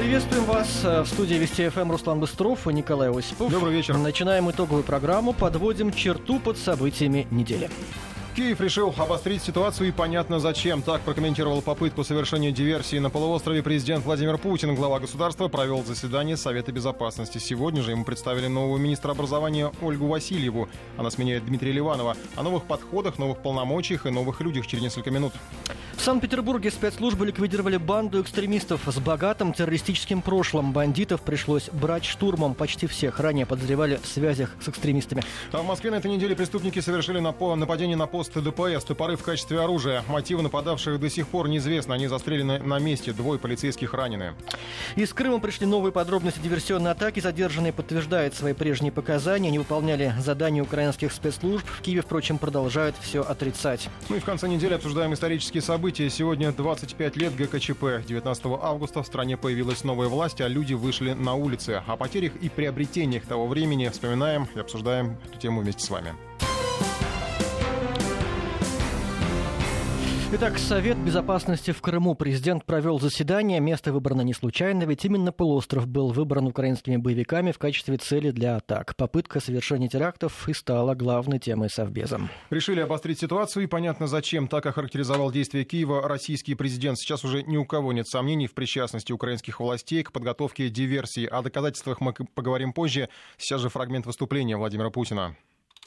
Приветствуем вас в студии Вести ФМ Руслан Быстров и Николай Осипов. Добрый вечер. Начинаем итоговую программу, подводим черту под событиями недели. Киев решил обострить ситуацию и понятно зачем. Так прокомментировал попытку совершения диверсии на полуострове президент Владимир Путин. Глава государства провел заседание Совета Безопасности. Сегодня же ему представили нового министра образования Ольгу Васильеву. Она сменяет Дмитрия Ливанова. О новых подходах, новых полномочиях и новых людях через несколько минут. В Санкт-Петербурге спецслужбы ликвидировали банду экстремистов с богатым террористическим прошлым. Бандитов пришлось брать штурмом. Почти всех ранее подозревали в связях с экстремистами. А в Москве на этой неделе преступники совершили нападение на пост ДПС. Топоры в качестве оружия. Мотивы нападавших до сих пор неизвестны. Они застрелены на месте. Двое полицейских ранены. Из Крыма пришли новые подробности диверсионной атаки. Задержанные подтверждают свои прежние показания. Они выполняли задания украинских спецслужб. В Киеве, впрочем, продолжают все отрицать. Ну и в конце недели обсуждаем исторические события события. Сегодня 25 лет ГКЧП. 19 августа в стране появилась новая власть, а люди вышли на улицы. О потерях и приобретениях того времени вспоминаем и обсуждаем эту тему вместе с вами. Итак, Совет Безопасности в Крыму. Президент провел заседание. Место выбрано не случайно, ведь именно полуостров был выбран украинскими боевиками в качестве цели для атак. Попытка совершения терактов и стала главной темой Совбеза. Решили обострить ситуацию и понятно зачем. Так охарактеризовал действия Киева российский президент. Сейчас уже ни у кого нет сомнений в причастности украинских властей к подготовке диверсии. О доказательствах мы поговорим позже. Сейчас же фрагмент выступления Владимира Путина.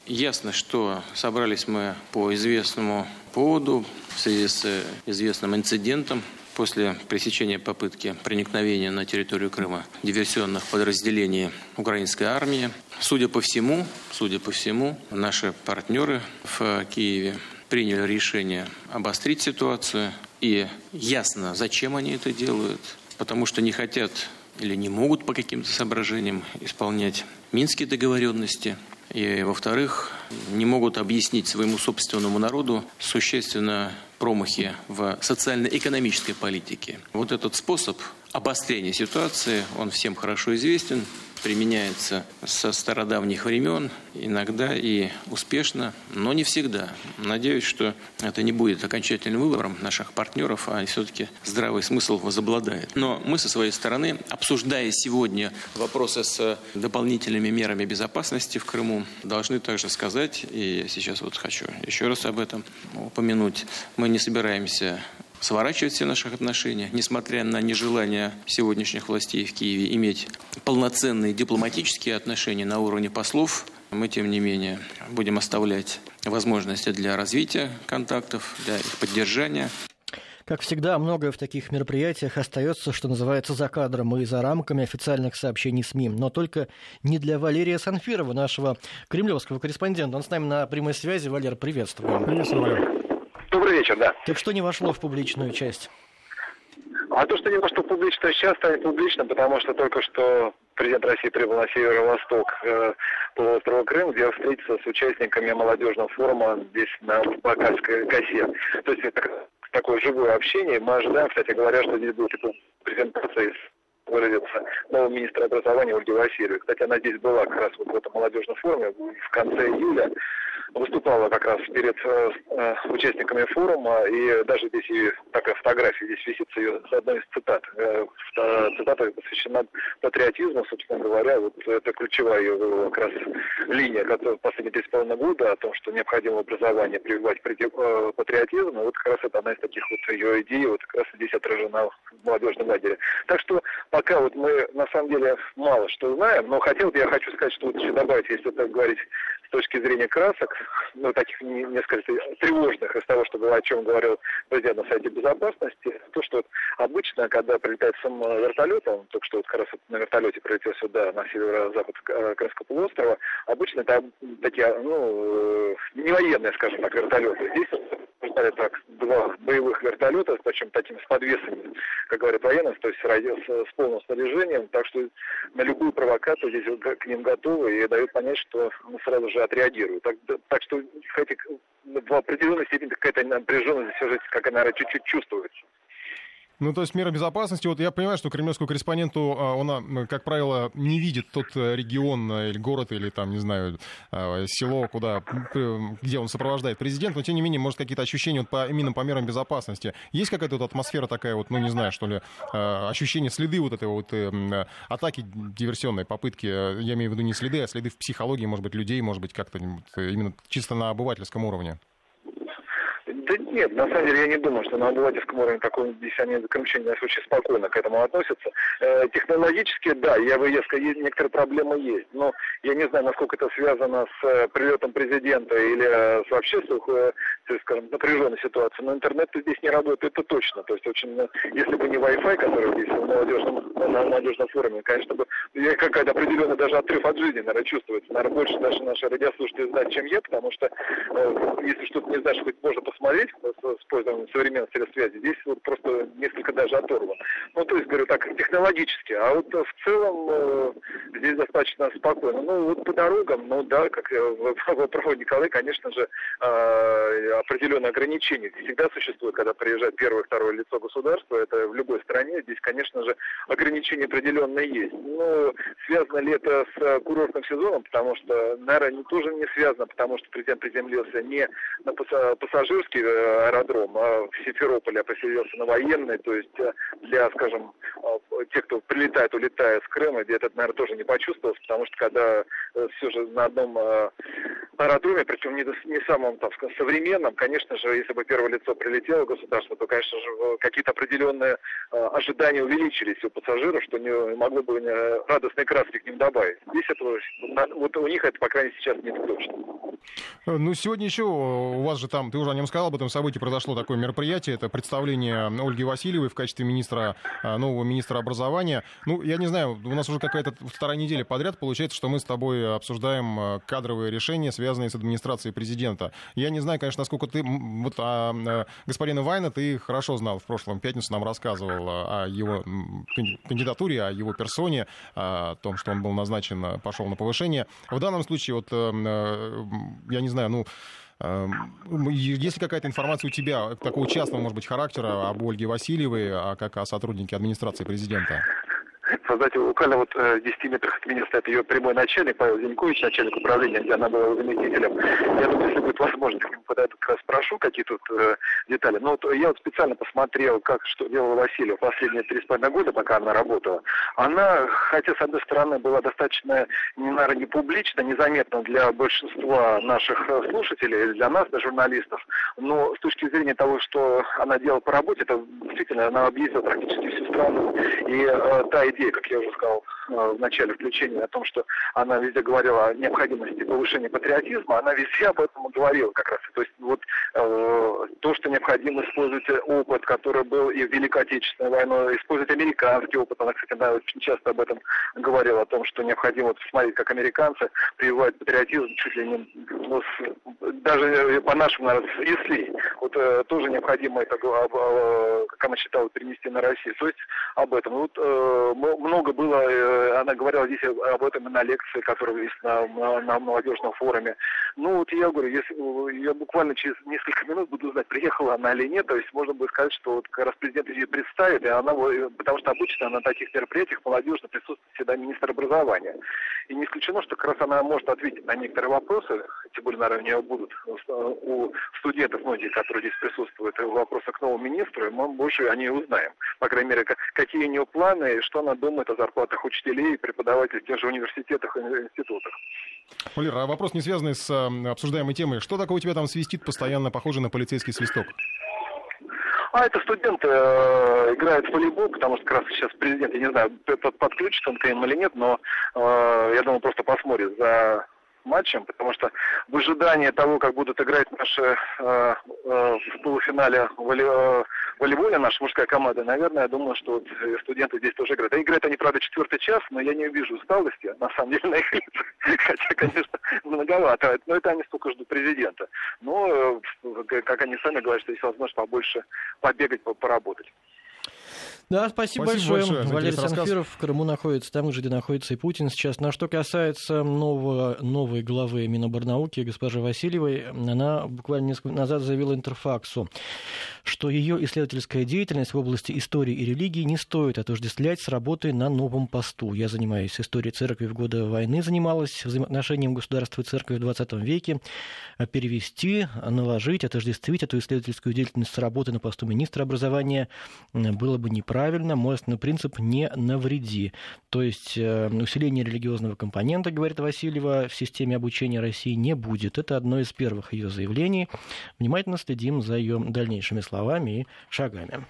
Ясно, что собрались мы по известному поводу в связи с известным инцидентом после пресечения попытки проникновения на территорию Крыма диверсионных подразделений украинской армии. Судя по всему, судя по всему, наши партнеры в Киеве приняли решение обострить ситуацию. И ясно, зачем они это делают. Потому что не хотят или не могут по каким-то соображениям исполнять минские договоренности – и, во-вторых, не могут объяснить своему собственному народу существенно промахи в социально-экономической политике. Вот этот способ обострения ситуации, он всем хорошо известен применяется со стародавних времен, иногда и успешно, но не всегда. Надеюсь, что это не будет окончательным выбором наших партнеров, а все-таки здравый смысл возобладает. Но мы со своей стороны, обсуждая сегодня вопросы с дополнительными мерами безопасности в Крыму, должны также сказать, и сейчас вот хочу еще раз об этом упомянуть, мы не собираемся сворачивать все наши отношения, несмотря на нежелание сегодняшних властей в Киеве иметь полноценные дипломатические отношения на уровне послов, мы, тем не менее, будем оставлять возможности для развития контактов, для их поддержания. Как всегда, многое в таких мероприятиях остается, что называется, за кадром и за рамками официальных сообщений СМИ. Но только не для Валерия Санфирова, нашего кремлевского корреспондента. Он с нами на прямой связи. Валер, приветствую. Приветствую, Валер. Вечер, да. Так что не вошло в публичную часть? А то, что не вошло в публичную часть, станет публичным, потому что только что президент России прибыл на северо-восток э, полуострова Крым, где встретится с участниками молодежного форума здесь на Бакальской косе. То есть это такое живое общение. Мы ожидаем, кстати говоря, что здесь будет презентация выразиться нового министра образования Ольги Васильевой. Кстати, она здесь была как раз вот в этом молодежном форуме в конце июля выступала как раз перед э, э, участниками форума, и даже здесь и такая фотография здесь висит с ее с одной из цитат. Э, цитата посвящена патриотизму, собственно говоря, вот это ключевая ее как раз линия, которая последние 10,5 года о том, что необходимо образование прививать э, патриотизм, вот как раз это одна из таких вот ее идей, вот как раз здесь отражена в молодежном лагере. Так что пока вот мы на самом деле мало что знаем, но хотел бы я хочу сказать, что вот еще добавить, если так говорить с точки зрения красок, ну, таких несколько тревожных из того, что, о чем говорил президент на сайте безопасности, то, что обычно, когда прилетает сам вертолет, он только что вот как раз на вертолете прилетел сюда, на северо-запад э, Крымского полуострова, обычно это такие, ну, э, не военные, скажем так, вертолеты. Здесь ждали так два боевых вертолета, причем такими с подвесами, как говорят военные, то есть с, с полным снаряжением, так что на любую провокацию здесь к ним готовы и дают понять, что сразу же отреагируют. Так, так что, кстати, в определенной степени какая-то напряженность все же, как она, чуть-чуть чувствуется. Ну, то есть мера безопасности, вот я понимаю, что кремлевскому корреспонденту, а, он, как правило, не видит тот э, регион э, или город, или там, не знаю, а, село, куда, где он сопровождает президента, но тем не менее, может, какие-то ощущения вот по, именно по мерам безопасности. Есть какая-то вот атмосфера такая вот, ну, не знаю, что ли, а, ощущение, следы вот этой вот э, атаки диверсионной попытки, я имею в виду не следы, а следы в психологии, может быть, людей, может быть, как-то именно чисто на обывательском уровне? Да нет, на самом деле я не думаю, что на обывательском уровне такое здесь они заключения очень спокойно к этому относятся. Э, технологически, да, я бы, я сказал, некоторые проблемы есть, но я не знаю, насколько это связано с э, прилетом президента или э, с вообще с, э, скажем, напряженной ситуацией, но интернет здесь не работает, это точно. То есть очень, если бы не Wi-Fi, который здесь в молодежном, на молодежном форуме, конечно бы какая-то определенная даже отрыв от жизни, наверное, чувствуется. Наверное, больше даже наши радиослушатели знают, чем я, потому что э, если что-то не знаешь, хоть можно посмотреть с использованием современных средств связи, здесь вот просто несколько даже оторвано. Ну, то есть, говорю так, технологически. А вот в целом э, здесь достаточно спокойно. Ну, вот по дорогам, ну да, как проводит Николай, конечно же, э, определенные ограничения всегда существуют, когда приезжает первое, второе лицо государства. Это в любой стране. Здесь, конечно же, ограничения определенные есть. Но связано ли это с курортным сезоном? Потому что, наверное, тоже не связано, потому что президент приземлился не на пассажирский э, аэродром, а в Симферополе, а поселился на военный. То есть э, для, скажем, э, тех, кто прилетает, улетает с Крыма, где этот, наверное, тоже не почувствовался, потому что когда все же на одном аэродроме, причем не, не самом, там, современном, конечно же, если бы первое лицо прилетело государство, то, конечно же, какие-то определенные ожидания увеличились у пассажиров, что не могло бы радостной краски к ним добавить. Здесь это, вот у них это, по крайней мере, сейчас не точно. Ну, сегодня еще у вас же там, ты уже о нем сказал, об этом событии произошло такое мероприятие, это представление Ольги Васильевой в качестве министра, а, нового министра образования. Ну, я не знаю, у нас уже какая-то вторая неделя подряд получается, что мы с тобой обсуждаем а, кадровые решения, связанные с администрацией президента. Я не знаю, конечно, насколько ты, вот а, а господина Вайна ты хорошо знал в прошлом пятницу, нам рассказывал о его кандидатуре, о его персоне, о том, что он был назначен, пошел на повышение. В данном случае, вот, э, э, я не знаю, ну, Эм, есть ли какая-то информация у тебя такого частного, может быть, характера об Ольге Васильевой, а как о сотруднике администрации президента? Создать буквально вот э, в 10 метрах от меня стоит ее прямой начальник Павел Зинькович, начальник управления, где она была заместителем. Я думаю, если будет возможность, я подойду, как раз спрошу, какие тут э, детали. Но вот я вот специально посмотрел, как что делала Васильева последние три с половиной года, пока она работала. Она, хотя с одной стороны была достаточно, наверное, не публично, незаметна для большинства наших э, слушателей, для нас, для журналистов, но с точки зрения того, что она делала по работе, это действительно она объездила практически всю страну. И э, та идея, как я уже сказал э, в начале включения, о том, что она везде говорила о необходимости повышения патриотизма, она везде об этом говорила как раз. То есть вот э, то, что необходимо использовать опыт, который был и в Великой Отечественной войне, использовать американский опыт. Она, кстати, да, очень часто об этом говорила, о том, что необходимо смотреть, как американцы прививают патриотизм чуть ли не ну, с, даже по нашему, наверное, если вот э, тоже необходимо это, э, как она считала, перенести на Россию. То есть об этом. Вот э, много было, э, она говорила здесь об этом на лекции, которые есть на, на, на молодежном форуме. Ну вот я говорю, если я буквально через несколько минут буду знать, приехала она или нет, то есть можно будет сказать, что вот как раз президент ее представит, и она, потому что обычно на таких мероприятиях молодежно присутствует всегда министр образования. И не исключено, что как раз она может ответить на некоторые вопросы, тем более, наверное, у нее будут у студентов, многие, которые здесь присутствуют, вопросы к новому министру, и мы больше о ней узнаем. По крайней мере, какие у нее планы, и что она думает о зарплатах учителей и преподавателей в тех же университетах и институтах. Валера, а вопрос не связанный с обсуждаемой темой. Что такое у тебя там свистит постоянно, похоже на полицейский свисток? А это студенты э, играют в волейбол, потому что как раз сейчас президент, я не знаю, подключится он к ним или нет, но э, я думаю, просто посмотрит за матчем, потому что в ожидании того, как будут играть наши э, э, в полуфинале э, волейболе наша мужская команда, наверное, я думаю, что вот студенты здесь тоже играют. А играют они, правда, четвертый час, но я не увижу усталости, на самом деле, на их лицах. Хотя, конечно, многовато. Но это они столько ждут президента. Но, э, как они сами говорят, что есть возможность побольше побегать, поработать. Да, спасибо, спасибо большое. большое Валерий Санфиров в Крыму находится там же, где находится и Путин сейчас. Но что касается нового, новой главы Миноборнауки, госпожи Васильевой, она буквально несколько назад заявила Интерфаксу, что ее исследовательская деятельность в области истории и религии не стоит отождествлять с работой на новом посту. Я занимаюсь историей церкви в годы войны, занималась взаимоотношением государства и церкви в 20 веке. Перевести, наложить, отождествить эту исследовательскую деятельность с работы на посту министра образования было бы неправильно правильно, мой принцип «не навреди». То есть э, усиление религиозного компонента, говорит Васильева, в системе обучения России не будет. Это одно из первых ее заявлений. Внимательно следим за ее дальнейшими словами и шагами.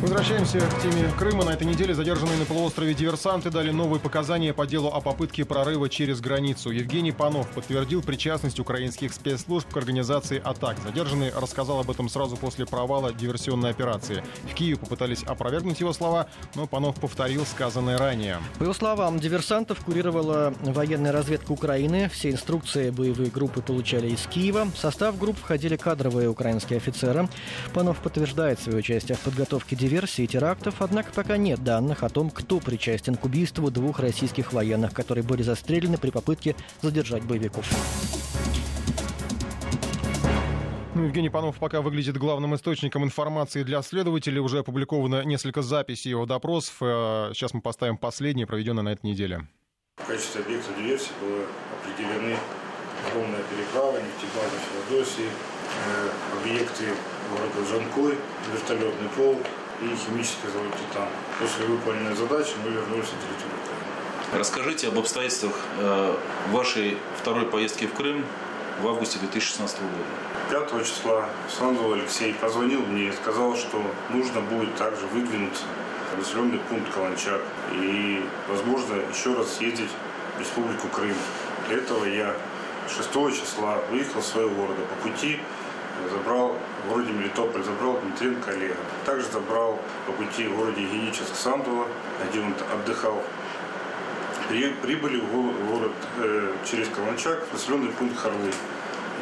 Возвращаемся к теме Крыма. На этой неделе задержанные на полуострове диверсанты дали новые показания по делу о попытке прорыва через границу. Евгений Панов подтвердил причастность украинских спецслужб к организации атак. Задержанный рассказал об этом сразу после провала диверсионной операции. В Киеве попытались опровергнуть его слова, но Панов повторил сказанное ранее. По его словам, диверсантов курировала военная разведка Украины. Все инструкции боевые группы получали из Киева. В состав групп входили кадровые украинские офицеры. Панов подтверждает свое участие в подготовке диверсии версии терактов, однако пока нет данных о том, кто причастен к убийству двух российских военных, которые были застрелены при попытке задержать боевиков. Ну, Евгений Панов пока выглядит главным источником информации для следователей. Уже опубликовано несколько записей его допросов. Э, сейчас мы поставим последние, проведенные на этой неделе. В качестве объекта диверсии было определены огромная переправа, нефтебаза Феодосии, э, объекты города Жанкой, вертолетный пол, и химический завод «Титан». После выполненной задачи мы вернулись на территорию Крыма. Расскажите об обстоятельствах э, вашей второй поездки в Крым в августе 2016 года. 5 числа Сандов Алексей позвонил мне и сказал, что нужно будет также выдвинуться в населенный пункт Каланчак и, возможно, еще раз съездить в Республику Крым. Для этого я 6 числа выехал из своего города. По пути забрал в городе Мелитополь, забрал Дмитренко Олега. Также забрал по пути в городе Геническ Сандула, где он отдыхал. При, прибыли в город э, через Каланчак, в населенный пункт Харлы,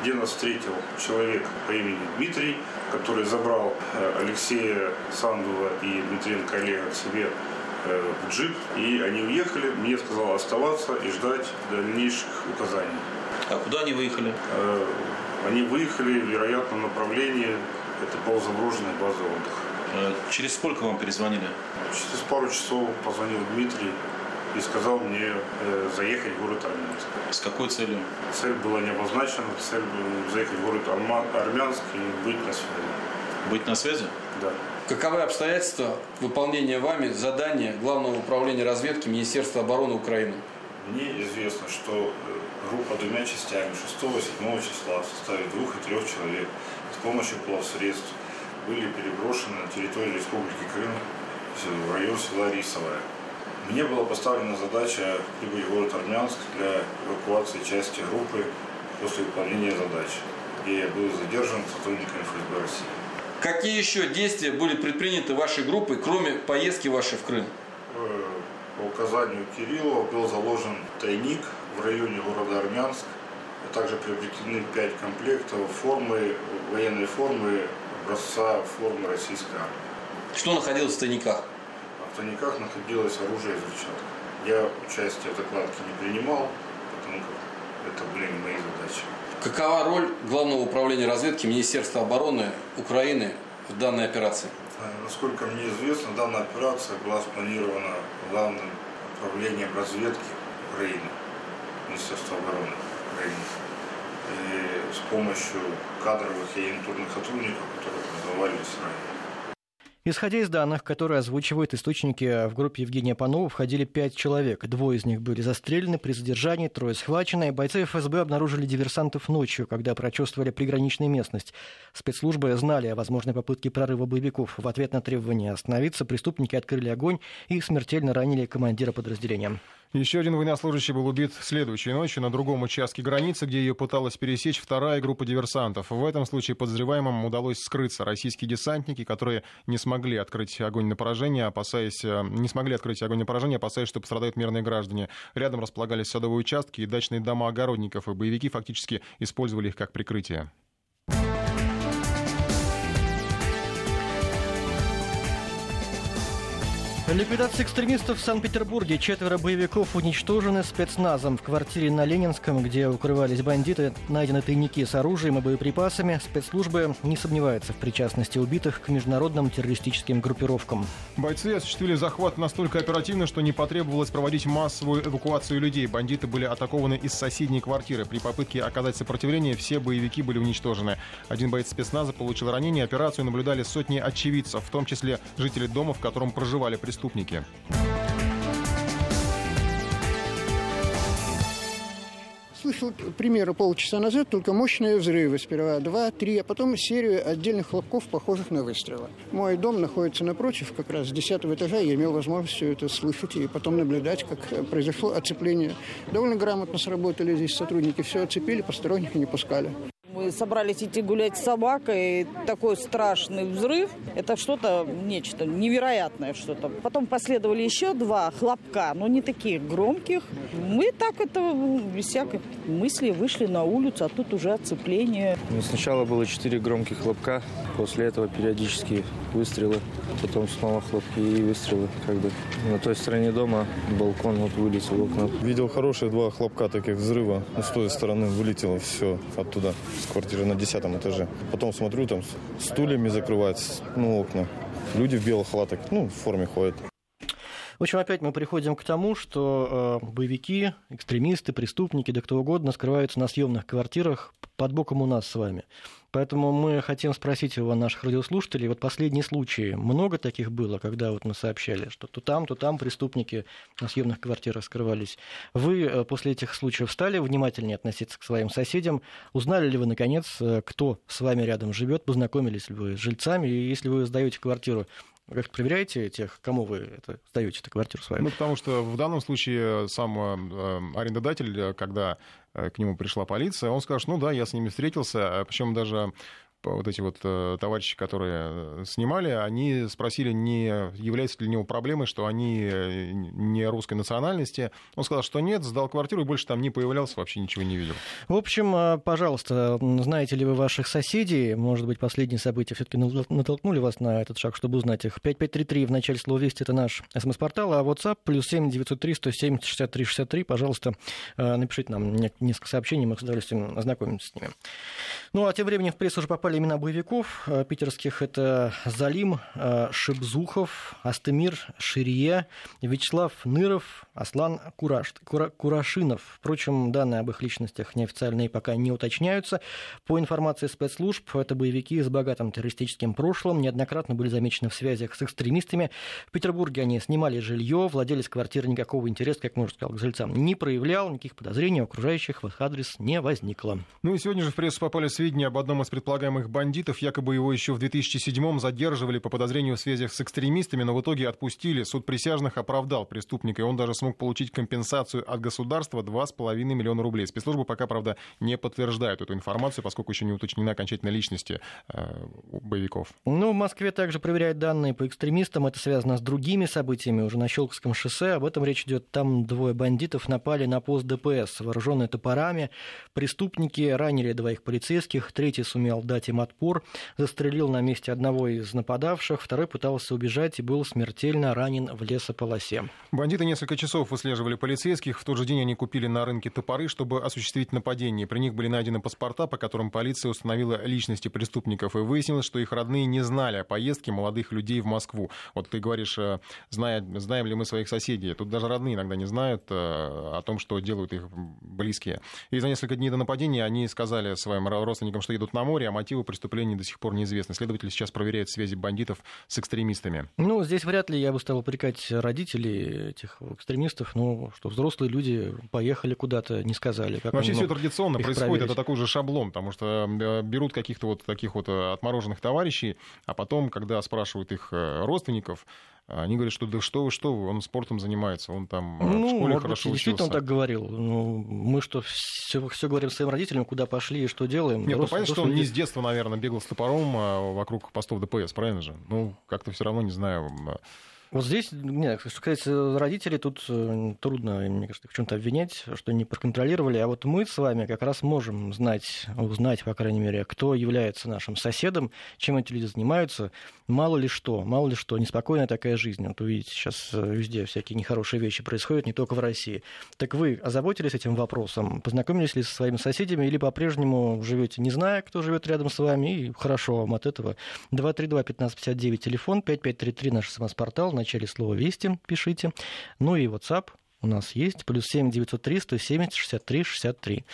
где нас встретил человек по имени Дмитрий, который забрал э, Алексея Сандула и Дмитренко Олега к себе э, в джип, и они уехали. Мне сказал оставаться и ждать дальнейших указаний. А куда они выехали? Э, они выехали в вероятном направлении, это полузаброшенная база отдыха. Э, через сколько вам перезвонили? Через пару часов позвонил Дмитрий и сказал мне э, заехать в город Армянск. С какой целью? Цель была не обозначена. Цель была заехать в город Армянск и быть на связи. Быть на связи? Да. Каковы обстоятельства выполнения вами задания Главного управления разведки Министерства обороны Украины? Мне известно, что э, группа двумя частями 6-7 числа в составе двух и трех человек с помощью плавсредств были переброшены на территорию Республики Крым в район села Рисовое. Мне была поставлена задача прибыть в город Армянск для эвакуации части группы после выполнения задачи, где я был задержан сотрудниками ФСБ России. Какие еще действия были предприняты вашей группой, кроме поездки вашей в Крым? Э, по указанию Кириллова был заложен тайник в районе города Армянск. Также приобретены пять комплектов формы, военной формы образца формы российской армии. Что находилось в тайниках? А в тайниках находилось оружие и взрывчатка. Я участие в закладке не принимал, потому как это были не мои задачи. Какова роль Главного управления разведки Министерства обороны Украины в данной операции? Э, насколько мне известно, данная операция была спланирована главным управлением разведки Украины. Министерства обороны Украины. И с помощью кадровых и агентурных сотрудников, которые образовались ранее. Исходя из данных, которые озвучивают источники в группе Евгения Панова, входили пять человек. Двое из них были застрелены при задержании, трое схвачены. Бойцы ФСБ обнаружили диверсантов ночью, когда прочувствовали приграничную местность. Спецслужбы знали о возможной попытке прорыва боевиков. В ответ на требование остановиться преступники открыли огонь и смертельно ранили командира подразделения. Еще один военнослужащий был убит следующей ночью на другом участке границы, где ее пыталась пересечь вторая группа диверсантов. В этом случае подозреваемым удалось скрыться. Российские десантники, которые не смогли открыть огонь на поражение, опасаясь, э, не смогли открыть огонь на поражение, опасаясь, что пострадают мирные граждане. Рядом располагались садовые участки и дачные дома огородников, и боевики фактически использовали их как прикрытие. Ликвидация экстремистов в Санкт-Петербурге. Четверо боевиков уничтожены спецназом. В квартире на Ленинском, где укрывались бандиты, найдены тайники с оружием и боеприпасами. Спецслужбы не сомневаются в причастности убитых к международным террористическим группировкам. Бойцы осуществили захват настолько оперативно, что не потребовалось проводить массовую эвакуацию людей. Бандиты были атакованы из соседней квартиры. При попытке оказать сопротивление все боевики были уничтожены. Один боец спецназа получил ранение. Операцию наблюдали сотни очевидцев, в том числе жители дома, в котором проживали преступники преступники. Слышал примеры полчаса назад, только мощные взрывы. Сперва два, три, а потом серию отдельных хлопков, похожих на выстрелы. Мой дом находится напротив, как раз с десятого этажа. Я имел возможность все это слышать и потом наблюдать, как произошло оцепление. Довольно грамотно сработали здесь сотрудники. Все оцепили, посторонних не пускали. Мы собрались идти гулять с собакой, такой страшный взрыв. Это что-то, нечто невероятное что-то. Потом последовали еще два хлопка, но не таких громких. Мы так это, без всякой мысли, вышли на улицу, а тут уже оцепление. Ну, сначала было четыре громких хлопка, после этого периодически выстрелы, потом снова хлопки и выстрелы. Как бы на той стороне дома балкон вот вылетел в окна. Видел хорошие два хлопка таких взрыва. С той стороны вылетело все оттуда квартира на десятом этаже. Потом смотрю, там стульями закрывают, ну, окна. Люди в белых халатах, ну, в форме ходят. В общем, опять мы приходим к тому, что э, боевики, экстремисты, преступники, да кто угодно скрываются на съемных квартирах под боком у нас с вами. Поэтому мы хотим спросить у наших радиослушателей, вот последние случаи, много таких было, когда вот мы сообщали, что то там, то там преступники на съемных квартирах скрывались. Вы э, после этих случаев стали внимательнее относиться к своим соседям? Узнали ли вы, наконец, э, кто с вами рядом живет? Познакомились ли вы с жильцами? И если вы сдаете квартиру, как проверяете тех, кому вы это сдаете эту квартиру свою? Ну, потому что в данном случае сам э, арендодатель, когда Э, к нему пришла полиция, он скажет, ну да, я с ними встретился, причем даже вот эти вот э, товарищи, которые э, снимали, они спросили, не является ли у него проблемой, что они э, не русской национальности. Он сказал, что нет, сдал квартиру и больше там не появлялся, вообще ничего не видел. В общем, пожалуйста, знаете ли вы ваших соседей? Может быть, последние события все-таки натолкнули вас на этот шаг, чтобы узнать их. 5533 в начале слова «Вести» — это наш смс-портал, а WhatsApp плюс 7 903 170 63 63. Пожалуйста, напишите нам несколько сообщений, мы с удовольствием ознакомимся с ними. Ну, а тем временем в прессу уже попали имена боевиков э, питерских. Это Залим э, Шибзухов, Астемир Ширие, Вячеслав Ныров, Аслан Кураш, Кура, Курашинов. Впрочем, данные об их личностях неофициальные пока не уточняются. По информации спецслужб, это боевики с богатым террористическим прошлым, неоднократно были замечены в связях с экстремистами. В Петербурге они снимали жилье, владелец квартиры никакого интереса, как можно сказать, к жильцам не проявлял, никаких подозрений окружающих в их адрес не возникло. Ну и сегодня же в прессу попали сведения об одном из предполагаемых бандитов. Якобы его еще в 2007-м задерживали по подозрению в связях с экстремистами, но в итоге отпустили. Суд присяжных оправдал преступника, и он даже смог получить компенсацию от государства 2,5 миллиона рублей. Спецслужбы пока, правда, не подтверждают эту информацию, поскольку еще не уточнена окончательная личности э, боевиков. Ну, в Москве также проверяют данные по экстремистам. Это связано с другими событиями уже на Щелковском шоссе. Об этом речь идет. Там двое бандитов напали на пост ДПС, вооруженные топорами. Преступники ранили двоих полицейских, третий сумел дать им отпор, застрелил на месте одного из нападавших, второй пытался убежать и был смертельно ранен в лесополосе. Бандиты несколько часов выслеживали полицейских. В тот же день они купили на рынке топоры, чтобы осуществить нападение. При них были найдены паспорта, по которым полиция установила личности преступников. И выяснилось, что их родные не знали о поездке молодых людей в Москву. Вот ты говоришь, э, знаем, знаем ли мы своих соседей. Тут даже родные иногда не знают э, о том, что делают их близкие. И за несколько дней до нападения они сказали своим родственникам, что едут на море, а мотивы преступлений до сих пор неизвестны. Следователи сейчас проверяют связи бандитов с экстремистами. Ну, здесь вряд ли я бы стал упрекать родителей этих экстремистов, ну, что взрослые люди поехали куда-то, не сказали. Как Вообще все традиционно происходит, проверить. это такой же шаблон, потому что э, берут каких-то вот таких вот э, отмороженных товарищей, а потом, когда спрашивают их э, родственников, они говорят, что да что вы, что вы, он спортом занимается, он там ну, в школе может хорошо быть, действительно он так говорил. Ну, мы что, все, все говорим своим родителям, куда пошли и что делаем? Нет, ну понятно, что он не с детства, наверное, бегал с топором а, вокруг постов ДПС, правильно же? Ну, как-то все равно, не знаю, Вот здесь, нет, что касается родителей, тут э, трудно, мне кажется, в чем-то обвинять, что не проконтролировали. А вот мы с вами как раз можем знать, узнать, по крайней мере, кто является нашим соседом, чем эти люди занимаются. Мало ли что, мало ли что, неспокойная такая жизнь. Вот увидите, сейчас э, везде всякие нехорошие вещи происходят, не только в России. Так вы озаботились этим вопросом? Познакомились ли со своими соседями или по-прежнему живете, не зная, кто живет рядом с вами, и хорошо вам от этого? 232-1559, телефон, 5533, наш смс-портал, начале слова «Вести» пишите. Ну и WhatsApp у нас есть, плюс 7 903 170 63 63.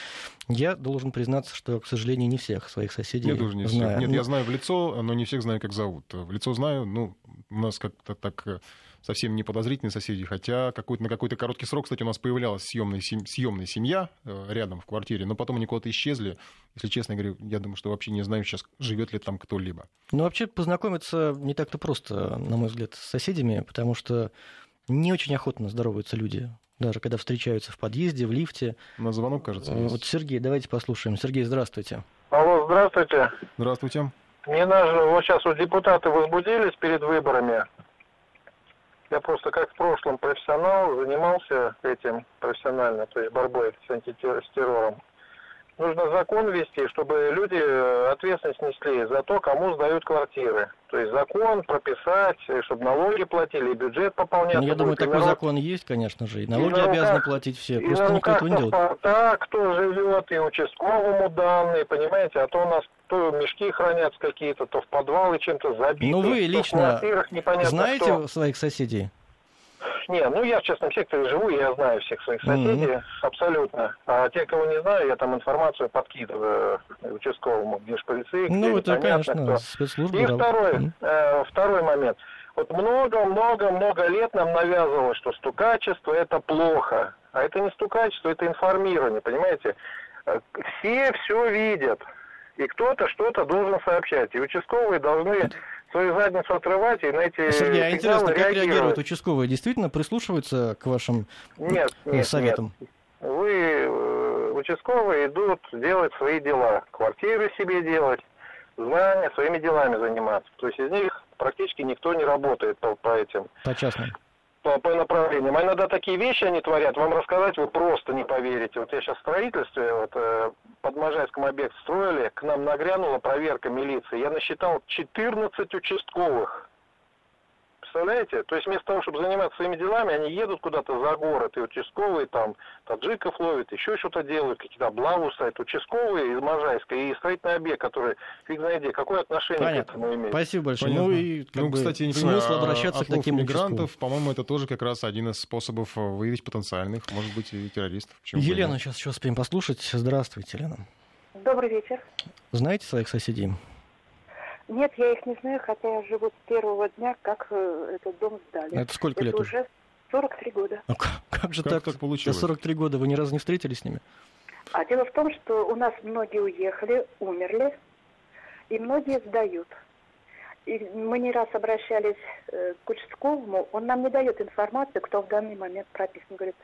Я должен признаться, что, к сожалению, не всех своих соседей я тоже не знаю. Всех. Нет, ну, я знаю в лицо, но не всех знаю, как зовут. В лицо знаю, ну, у нас как-то так э, совсем не подозрительные соседи, хотя какой-то, на какой-то короткий срок, кстати, у нас появлялась съемная, съемная семья э, рядом в квартире, но потом они куда-то исчезли. Если честно говоря, я думаю, что вообще не знаю сейчас, живет ли там кто-либо. Ну, вообще познакомиться не так-то просто, на мой взгляд, с соседями, потому что не очень охотно здороваются люди, даже когда встречаются в подъезде, в лифте. На звонок, кажется, есть. Вот Сергей, давайте послушаем. Сергей, здравствуйте. Алло, здравствуйте. Здравствуйте. Мне даже вот сейчас вот депутаты возбудились перед выборами. Я просто как в прошлом профессионал занимался этим профессионально, то есть борьбой с антитеррором. Нужно закон ввести, чтобы люди ответственность несли за то, кому сдают квартиры. То есть закон прописать, чтобы налоги платили, и бюджет пополняться. Ну, я думаю, такой народ- закон есть, конечно же, и налоги И на обязаны руках- платить все, просто никто этого не делает. паспорта, кто живет, и участковому данные, понимаете, а то у нас то мешки хранятся какие-то, то в подвалы чем-то забиты. Ну, вы лично знаете что. своих соседей? Не, ну я в частном секторе живу, я знаю всех своих соседей, абсолютно. А те, кого не знаю, я там информацию подкидываю участковому, где ж полицейский, Ну, это, непонятно конечно, кто. спецслужбы. И да. второй, Мгм. э, второй момент. Вот много-много-много лет нам навязывалось, что стукачество это плохо. А это не стукачество, это информирование, понимаете? Э, Все все видят. И кто-то что-то должен сообщать. И участковые должны свою задницу отрывать и на эти Сергей, а интересно, как реагировать. реагируют участковые? Действительно прислушиваются к вашим Нет, э, нет, советам? Вы э, участковые идут делать свои дела, квартиры себе делать, знания, своими делами заниматься. То есть из них практически никто не работает по, по этим По частным. По, по направлениям. Иногда такие вещи они творят, вам рассказать вы просто не поверите. Вот я сейчас в строительстве, вот, э, под Можайском объект строили, к нам нагрянула проверка милиции. Я насчитал 14 участковых. Представляете? То есть вместо того, чтобы заниматься своими делами, они едут куда-то за город, и участковые там таджиков ловят, еще что-то делают, какие-то облавы ставят. Участковые из Можайска и строительный объект, который, фиг знайди, какое отношение Понятно. к этому имеет? Спасибо большое. Понятно. Ну и как ну, бы, кстати, не смысл а обращаться к таким мигрантов, по-моему, это тоже как раз один из способов э, выявить потенциальных, может быть, и террористов. Нет? сейчас еще успеем послушать. Здравствуйте, Елена. Добрый вечер. Знаете своих соседей? Нет, я их не знаю, хотя я живу с первого дня, как э, этот дом сдали. Это сколько лет Это уже? уже 43 года. Ну, как, как же Как так? так получилось? За 43 года вы ни разу не встретились с ними? А дело в том, что у нас многие уехали, умерли, и многие сдают. И мы не раз обращались э, к участковому, он нам не дает информацию, кто в данный момент прописан. Говорит,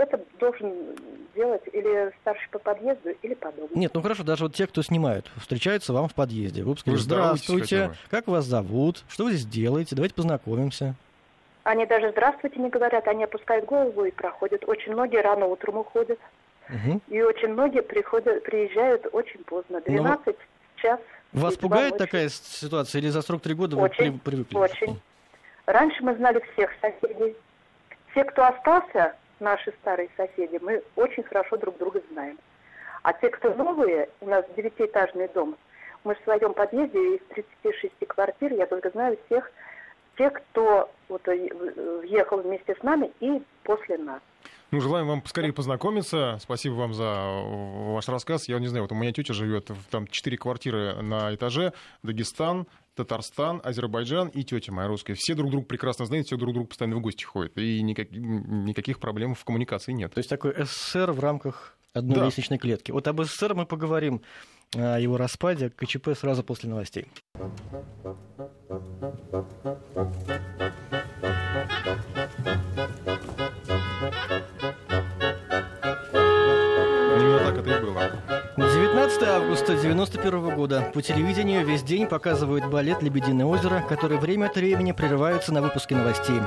это должен делать или старший по подъезду, или по дому. Нет, ну хорошо, даже вот те, кто снимают, встречаются вам в подъезде. Вы бы сказали, Вы здороваетесь здравствуйте, как вас зовут, что вы здесь делаете, давайте познакомимся. Они даже здравствуйте не говорят, они опускают голову и проходят. Очень многие рано утром уходят. Мгм. И очень многие приходят, приезжают очень поздно, Ну, 12 час. Вас пугает ночи. такая ситуация или за 43 года вы Очень, при- привыкли? очень. Раньше мы знали всех соседей. Те, кто остался, наши старые соседи, мы очень хорошо друг друга знаем. А те, кто новые, у нас девятиэтажный дом, мы в своем подъезде из 36 квартир, я только знаю всех тех, кто вот, э, въехал вместе с нами и после нас. Ну, желаем вам поскорее познакомиться. Спасибо вам за ваш рассказ. Я не знаю, вот у меня тетя живет, там четыре квартиры на этаже. Дагестан, Татарстан, Азербайджан и тетя моя русская. Все друг друга прекрасно знают, все друг другу постоянно в гости ходят. И никак- никаких проблем в коммуникации нет. То есть такой СССР в рамках одной Да. лестничной клетки. Вот об СССР мы поговорим, о его распаде, КЧП сразу после новостей. Августа 1991 года. По телевидению весь день показывают балет «Лебединое озеро», который время от времени прерывается на выпуске новостей.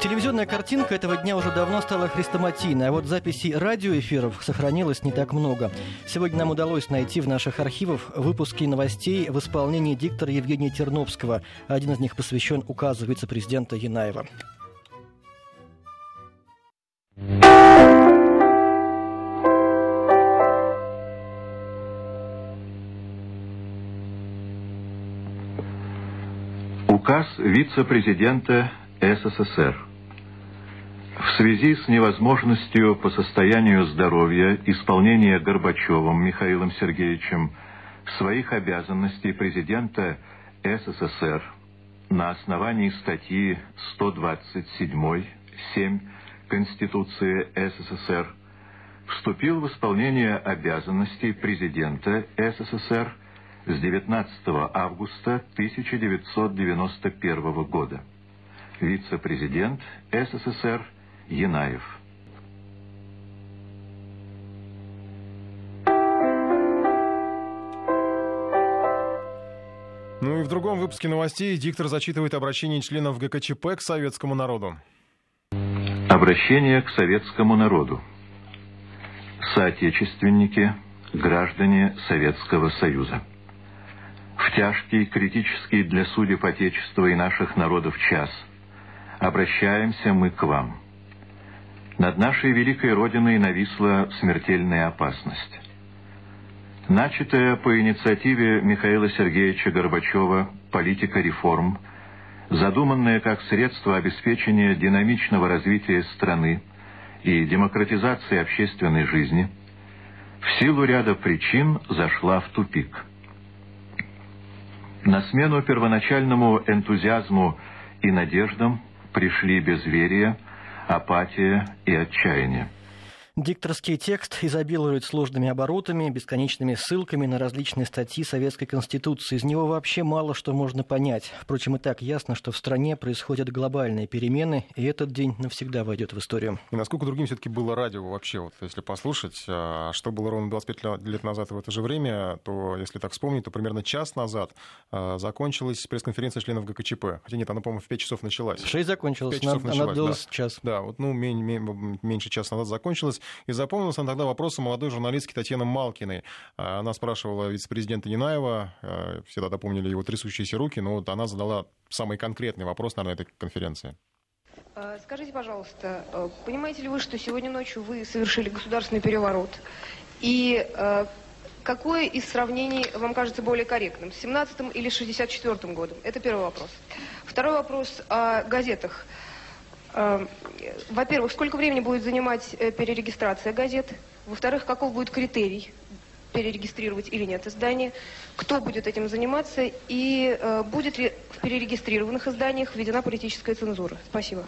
Телевизионная картинка этого дня уже давно стала хрестоматийной, а вот записей радиоэфиров сохранилось не так много. Сегодня нам удалось найти в наших архивах выпуски новостей в исполнении диктора Евгения Терновского. Один из них посвящен указу вице-президента Янаева. Указ вице-президента СССР. В связи с невозможностью по состоянию здоровья исполнения Горбачевым Михаилом Сергеевичем своих обязанностей президента СССР на основании статьи 127.7 Конституции СССР вступил в исполнение обязанностей президента СССР с 19 августа 1991 года. Вице-президент СССР Янаев. Ну и в другом выпуске новостей диктор зачитывает обращение членов ГКЧП к советскому народу. Обращение к советскому народу. Соотечественники, граждане Советского Союза. В тяжкий, критический для судеб Отечества и наших народов час обращаемся мы к вам. Над нашей великой Родиной нависла смертельная опасность. Начатая по инициативе Михаила Сергеевича Горбачева политика реформ, задуманная как средство обеспечения динамичного развития страны и демократизации общественной жизни, в силу ряда причин зашла в тупик – на смену первоначальному энтузиазму и надеждам пришли безверие, апатия и отчаяние. Дикторский текст изобилует сложными оборотами, бесконечными ссылками на различные статьи Советской Конституции. Из него вообще мало что можно понять. Впрочем, и так ясно, что в стране происходят глобальные перемены, и этот день навсегда войдет в историю. И насколько другим все-таки было радио вообще, вот если послушать, а, что было ровно 25 лет назад в это же время, то, если так вспомнить, то примерно час назад а, закончилась пресс-конференция членов ГКЧП. Хотя нет, она, по-моему, в 5 часов началась. В 6 закончилась, 5 часов она, началась, она длилась да. час. Да, вот, ну, меньше часа назад закончилась. И запомнился он тогда вопросом молодой журналистки Татьяны Малкиной. А, она спрашивала вице-президента Нинаева, а, все тогда помнили его трясущиеся руки, но вот она задала самый конкретный вопрос, наверное, этой конференции. А, скажите, пожалуйста, понимаете ли вы, что сегодня ночью вы совершили государственный переворот? И какое из сравнений вам кажется более корректным, с 17 или 64 годом? Это первый вопрос. Второй вопрос о газетах. Эм, во-первых, сколько времени будет занимать э, перерегистрация газет? Во-вторых, каков будет критерий перерегистрировать или нет издание? Кто будет этим заниматься? И э, будет ли в перерегистрированных изданиях введена политическая цензура? Спасибо.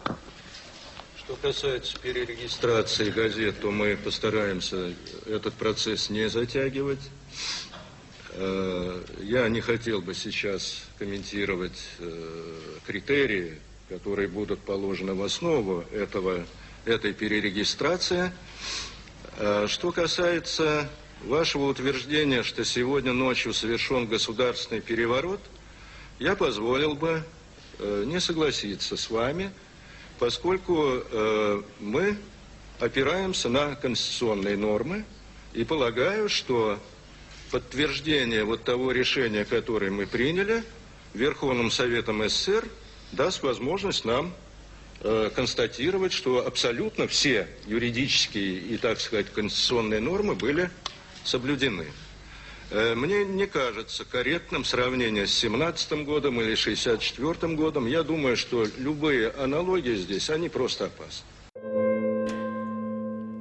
Что касается перерегистрации газет, то мы постараемся этот процесс не затягивать. Э, я не хотел бы сейчас комментировать критерии которые будут положены в основу этого, этой перерегистрации. Э, что касается вашего утверждения, что сегодня ночью совершен государственный переворот, я позволил бы э, не согласиться с вами, поскольку э, мы опираемся на конституционные нормы и полагаю, что подтверждение вот того решения, которое мы приняли Верховным Советом СССР – даст возможность нам э, констатировать, что абсолютно все юридические и, так сказать, конституционные нормы были соблюдены. Э, мне не кажется корректным сравнение с 17 годом или 64 годом. Я думаю, что любые аналогии здесь, они просто опасны.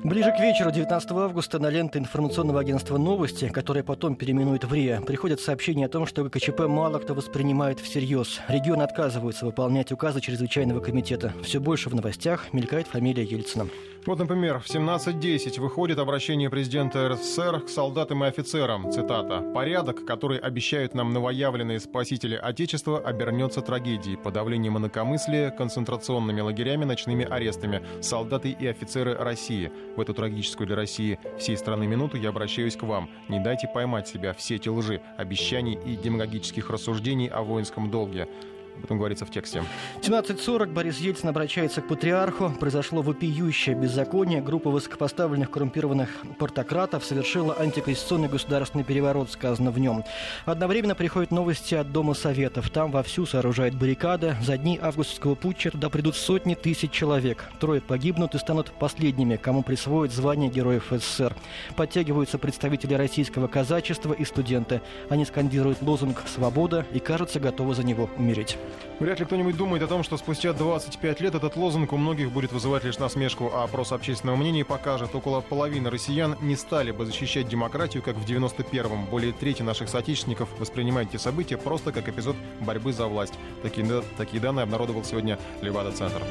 Ближе к вечеру 19 августа на ленты информационного агентства «Новости», которое потом переименуют в РИА, приходят сообщения о том, что ГКЧП мало кто воспринимает всерьез. Регион отказывается выполнять указы чрезвычайного комитета. Все больше в новостях мелькает фамилия Ельцина. Вот, например, в 17.10 выходит обращение президента РСФСР к солдатам и офицерам. Цитата. «Порядок, который обещают нам новоявленные спасители Отечества, обернется трагедией, подавлением инакомыслия, концентрационными лагерями, ночными арестами. Солдаты и офицеры России. В эту трагическую для России всей страны минуту я обращаюсь к вам. Не дайте поймать себя все эти лжи, обещаний и демагогических рассуждений о воинском долге. Об этом говорится в тексте. 17.40 Борис Ельцин обращается к патриарху. Произошло вопиющее беззаконие. Группа высокопоставленных коррумпированных портократов совершила антиконституционный государственный переворот, сказано в нем. Одновременно приходят новости от Дома Советов. Там вовсю сооружают баррикады. За дни августовского путча туда придут сотни тысяч человек. Трое погибнут и станут последними, кому присвоят звание Героев СССР. Подтягиваются представители российского казачества и студенты. Они скандируют лозунг «Свобода» и, кажется, готовы за него умереть. Вряд ли кто-нибудь думает о том, что спустя 25 лет этот лозунг у многих будет вызывать лишь насмешку, а опрос общественного мнения покажет, около половины россиян не стали бы защищать демократию, как в 91-м. Более трети наших соотечественников воспринимают эти события просто как эпизод борьбы за власть. Такие, такие данные обнародовал сегодня Левада-центр.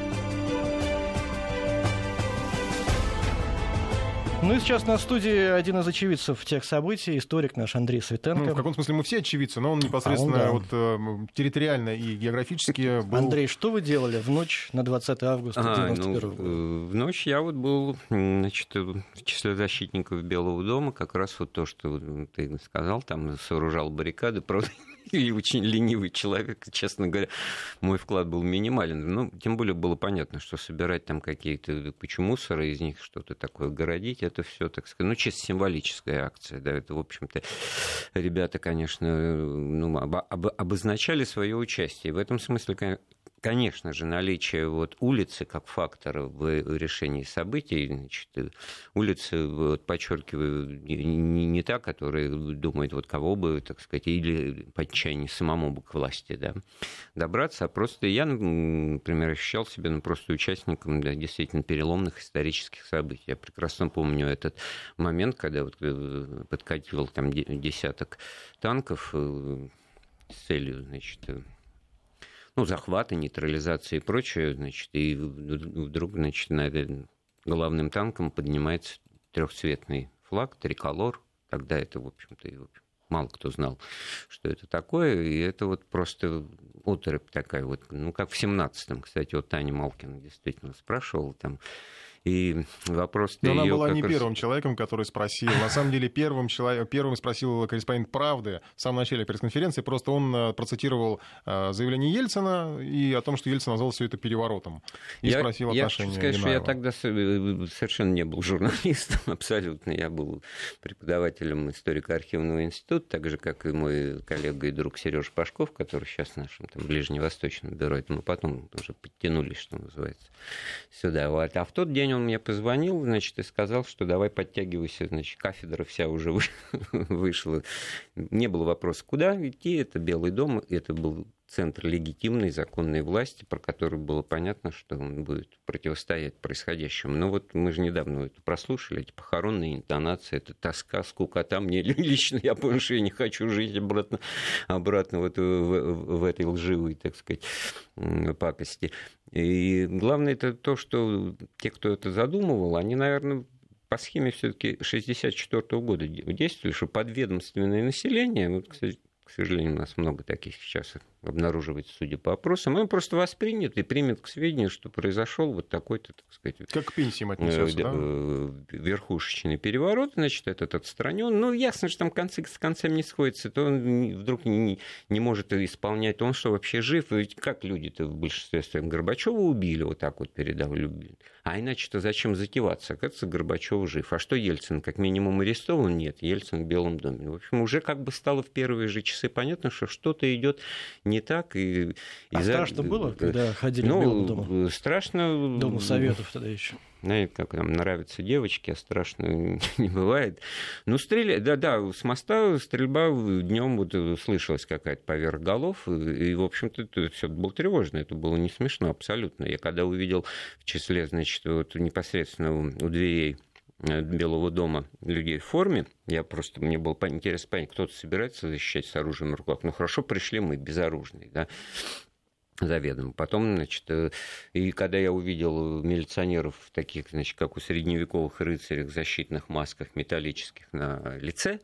Ну и сейчас на студии один из очевидцев тех событий, историк наш Андрей Светенко. Ну, в каком смысле мы все очевидцы, но он непосредственно а он, да. вот, э, территориально и географически был... Андрей, что вы делали в ночь на 20 августа а, 91 ну, года? В ночь я вот был значит, в числе защитников Белого дома, как раз вот то, что ты сказал, там сооружал баррикады, правда, и очень ленивый человек, честно говоря, мой вклад был минимален. Ну, тем более было понятно, что собирать там какие-то кучу мусора, из них что-то такое городить, это все, так сказать, ну, чисто символическая акция, да, это, в общем-то, ребята, конечно, ну, об, об, обозначали свое участие. В этом смысле, конечно же, наличие вот улицы как фактора в решении событий, значит, улицы, вот, подчеркиваю, не, не та, которая думает, вот кого бы, так сказать, или по отчаянию самому бы к власти, да, добраться, а просто я, например, ощущал себя ну, просто участником да, действительно переломных исторических событий. Я прекрасно помню этот момент, когда вот э, подкатил там десяток танков э, с целью, значит, ну, захвата, нейтрализации и прочее, значит, и вдруг, значит, над главным танком поднимается трехцветный флаг, триколор. Тогда это, в общем-то, и, в общем, мало кто знал, что это такое, и это вот просто оторопь такая вот, ну, как в 17-м, кстати, вот Таня Малкина действительно спрашивала там, и вопрос Но она была не раз... первым человеком, который спросил. На самом деле первым, человек, первым спросил корреспондент «Правды» в самом начале пресс-конференции. Просто он э, процитировал э, заявление Ельцина и о том, что Ельцин назвал все это переворотом. И я, спросил я отношения хочу сказать, что я тогда э, совершенно не был журналистом, абсолютно. Я был преподавателем историко-архивного института, так же, как и мой коллега и друг Сереж Пашков, который сейчас в нашем там, ближневосточном бюро. Это мы потом уже подтянулись, что называется, сюда. Вот. А в тот день он мне позвонил, значит, и сказал, что давай подтягивайся, значит, кафедра вся уже вышла. Не было вопроса, куда идти, это Белый дом, это был центр легитимной законной власти, про который было понятно, что он будет противостоять происходящему. Но вот мы же недавно это прослушали, эти похоронные интонации, это тоска, скукота. Мне лично, я я не хочу жить обратно, обратно в, в, в этой лживой, так сказать, пакости. И главное это то, что те, кто это задумывал, они, наверное, по схеме все-таки 64 года действовали, что подведомственное население, вот, кстати, сожалению, у нас много таких сейчас обнаруживается, судя по опросам, он просто воспринят и примет к сведению, что произошел вот такой-то, так сказать... Как к пенсиям отнесется, э, да? Э, верхушечный переворот, значит, этот отстранен. Ну, ясно, что там концы с концем не сходятся, то он вдруг не, не может исполнять, он что, вообще жив? Ведь как люди-то в большинстве своем Горбачева убили, вот так вот передав любили. А иначе-то зачем затеваться? Оказывается, Горбачев жив. А что Ельцин? Как минимум арестован? Нет, Ельцин в Белом доме. В общем, уже как бы стало в первые же часы понятно, что что-то идет не так. И, и а за... страшно было, когда ходили ну, в Белом дому? Страшно. Дому Советов тогда еще. Знаете, как нам нравятся девочки, а страшно не бывает. Ну, стреля... да, да, с моста стрельба днем вот слышалась какая-то поверх голов, и, в общем-то, это все было тревожно, это было не смешно абсолютно. Я когда увидел в числе, значит, вот непосредственно у дверей Э, Белого дома людей в форме. Я просто, мне было интересно понять, кто-то собирается защищать с оружием в руках. Ну хорошо, пришли мы безоружные, да. заведомо. Потом, значит, э, и когда я увидел милиционеров таких, значит, как у средневековых рыцарей в защитных масках металлических на лице,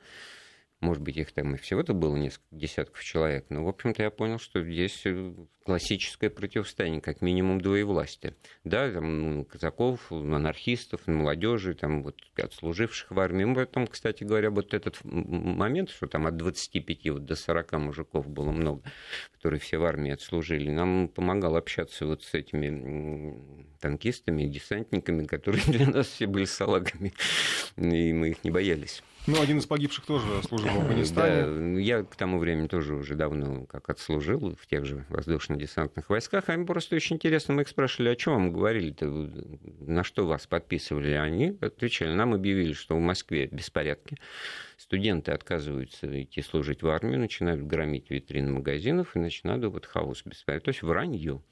может быть, их там и всего-то было несколько десятков человек. Но, в общем-то, я понял, что здесь э, классическое противостояние, как минимум двоевластия. Да, там, ну, казаков, анархистов, молодежи, там, вот, отслуживших в армии. Потом, кстати говоря, вот этот момент, что там от 25 вот до 40 мужиков было много, которые все в армии отслужили, нам помогал общаться вот с этими танкистами, десантниками, которые для нас все были салагами, и мы их не боялись. Ну, один из погибших тоже служил в Афганистане. Да, я к тому времени тоже уже давно как отслужил в тех же воздушно-десантных войсках. А им просто очень интересно, мы их спрашивали, о чем вам говорили-то, на что вас подписывали. Они отвечали, нам объявили, что в Москве беспорядки, студенты отказываются идти служить в армию, начинают громить витрины магазинов, и начинают вот хаос беспорядок. То есть вранье.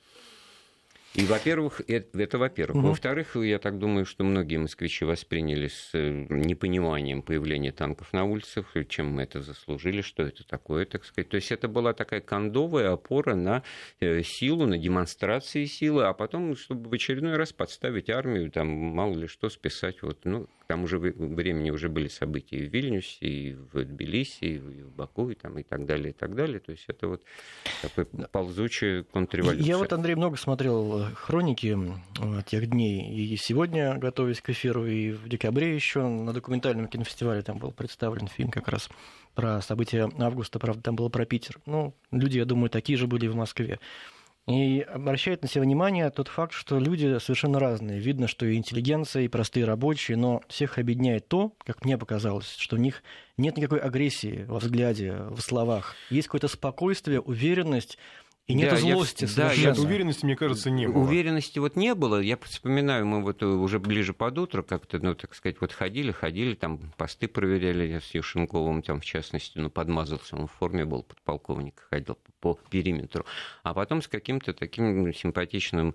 И, во-первых, это, это во-первых. Угу. Во-вторых, я так думаю, что многие москвичи восприняли с э, непониманием появление танков на улицах, чем мы это заслужили, что это такое, так сказать. То есть это была такая кондовая опора на э, силу, на демонстрации силы, а потом, чтобы в очередной раз подставить армию, там мало ли что списать. Вот, ну, к тому же времени уже были события и в Вильнюсе, и в Тбилиси, и в Баку, и, там, и так далее, и так далее. То есть это вот такой ползучая контрреволюция. Я вот, Андрей, много смотрел хроники тех дней. И сегодня, готовясь к эфиру, и в декабре еще на документальном кинофестивале там был представлен фильм как раз про события августа, правда, там было про Питер. Ну, люди, я думаю, такие же были в Москве. И обращает на себя внимание тот факт, что люди совершенно разные. Видно, что и интеллигенция, и простые рабочие, но всех объединяет то, как мне показалось, что у них нет никакой агрессии во взгляде, в словах. Есть какое-то спокойствие, уверенность, и нет да, злости я, Да, нет, уверенности, мне кажется, не было. Уверенности вот не было. Я вспоминаю, мы вот уже ближе под утро как-то, ну, так сказать, вот ходили, ходили, там посты проверяли я с Юшенковым, там, в частности, ну, подмазался, он в форме был подполковник, ходил по, по периметру. А потом с каким-то таким симпатичным,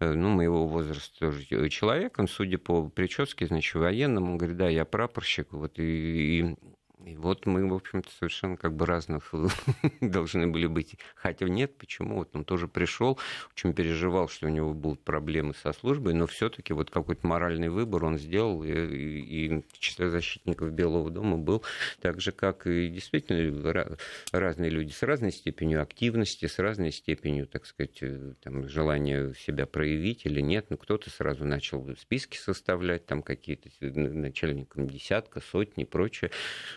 э, ну, моего возраста тоже человеком, судя по прическе, значит, военным, он говорит, да, я прапорщик, вот, и, и и вот мы, в общем-то, совершенно как бы разных должны были быть. Хотя нет, почему? Вот он тоже пришел, очень переживал, что у него будут проблемы со службой, но все-таки вот какой-то моральный выбор он сделал, и, и, и число защитников Белого дома был так же, как и действительно разные люди с разной степенью активности, с разной степенью, так сказать, э, там, желания себя проявить или нет. Ну, кто-то сразу начал списки составлять, там какие-то начальникам десятка, сотни и прочее.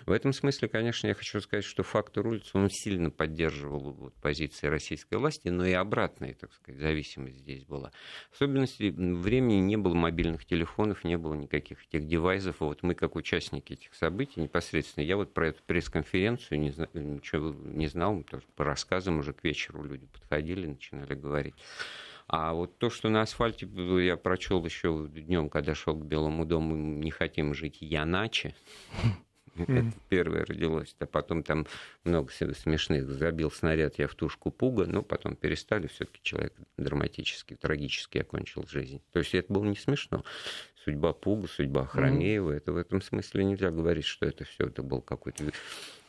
В этом смысле, конечно, я хочу сказать, что фактор улицы, он сильно поддерживал вот, позиции российской власти, но и обратная, так сказать, зависимость здесь была. В особенности времени не было мобильных телефонов, не было никаких этих девайсов. Вот мы, как участники этих событий, непосредственно, я вот про эту пресс-конференцию не, ничего не знал, по рассказам уже к вечеру люди подходили, начинали говорить. А вот то, что на асфальте я прочел еще днем, когда шел к Белому дому, не хотим жить я иначе. Это первое родилось. А потом там много смешных. Забил снаряд я в тушку пуга, но потом перестали. Все-таки человек драматически, трагически окончил жизнь. То есть это было не смешно. Судьба Пуга, судьба Хромеева. Это в этом смысле нельзя говорить, что это все это был какой-то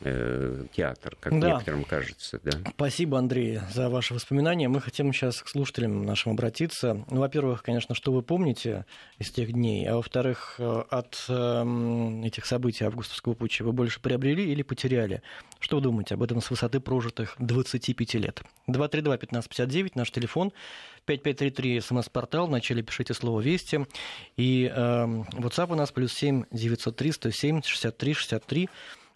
э, театр, как да. некоторым кажется. Да. Спасибо, Андрей, за ваши воспоминания. Мы хотим сейчас к слушателям нашим обратиться. Ну, во-первых, конечно, что вы помните из тех дней, а во-вторых, э, от э, этих событий августовского путча вы больше приобрели или потеряли? Что вы думаете об этом с высоты прожитых 25 лет? 232-1559, наш телефон, 5533 смс-портал, вначале пишите слово «Вести». И э, WhatsApp у нас плюс 7 903 107 63 63.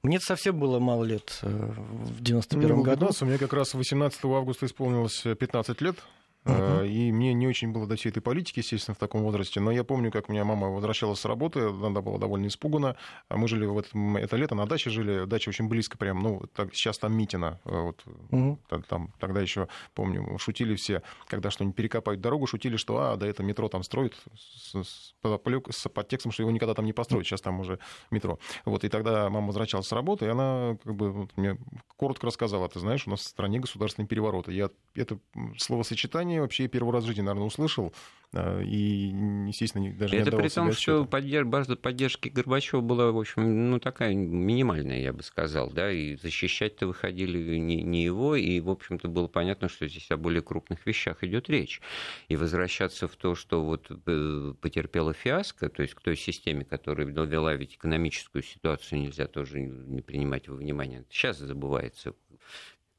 Мне совсем было мало лет э, в 91 ну, году. У меня как раз 18 августа исполнилось 15 лет. Uh-huh. И мне не очень было до всей этой политики, естественно, в таком возрасте. Но я помню, как у меня мама возвращалась с работы, она была довольно испугана. А мы жили в этом, это лето на даче жили, дача очень близко прям, ну, так, сейчас там Митина. Э, вот, uh-huh. там, тогда еще, помню, шутили все, когда что-нибудь перекопают дорогу, шутили, что, а, да это метро там строят с, с, с подтекстом, что его никогда там не построят, сейчас там уже метро. Вот, и тогда мама возвращалась с работы, и она как бы вот, мне коротко рассказала, ты знаешь, у нас в стране государственный переворот. И я это словосочетание название вообще первый раз в жизни, наверное, услышал. А, и, естественно, даже Это не при том, что поддерж... база поддержки Горбачева была, в общем, ну, такая минимальная, я бы сказал, да, и защищать-то выходили не, не его, и, в общем-то, было понятно, что здесь о более крупных вещах идет речь. И возвращаться в то, что вот э, потерпела фиаско, то есть к той системе, которая вела ведь экономическую ситуацию, нельзя тоже не принимать во внимание. Сейчас забывается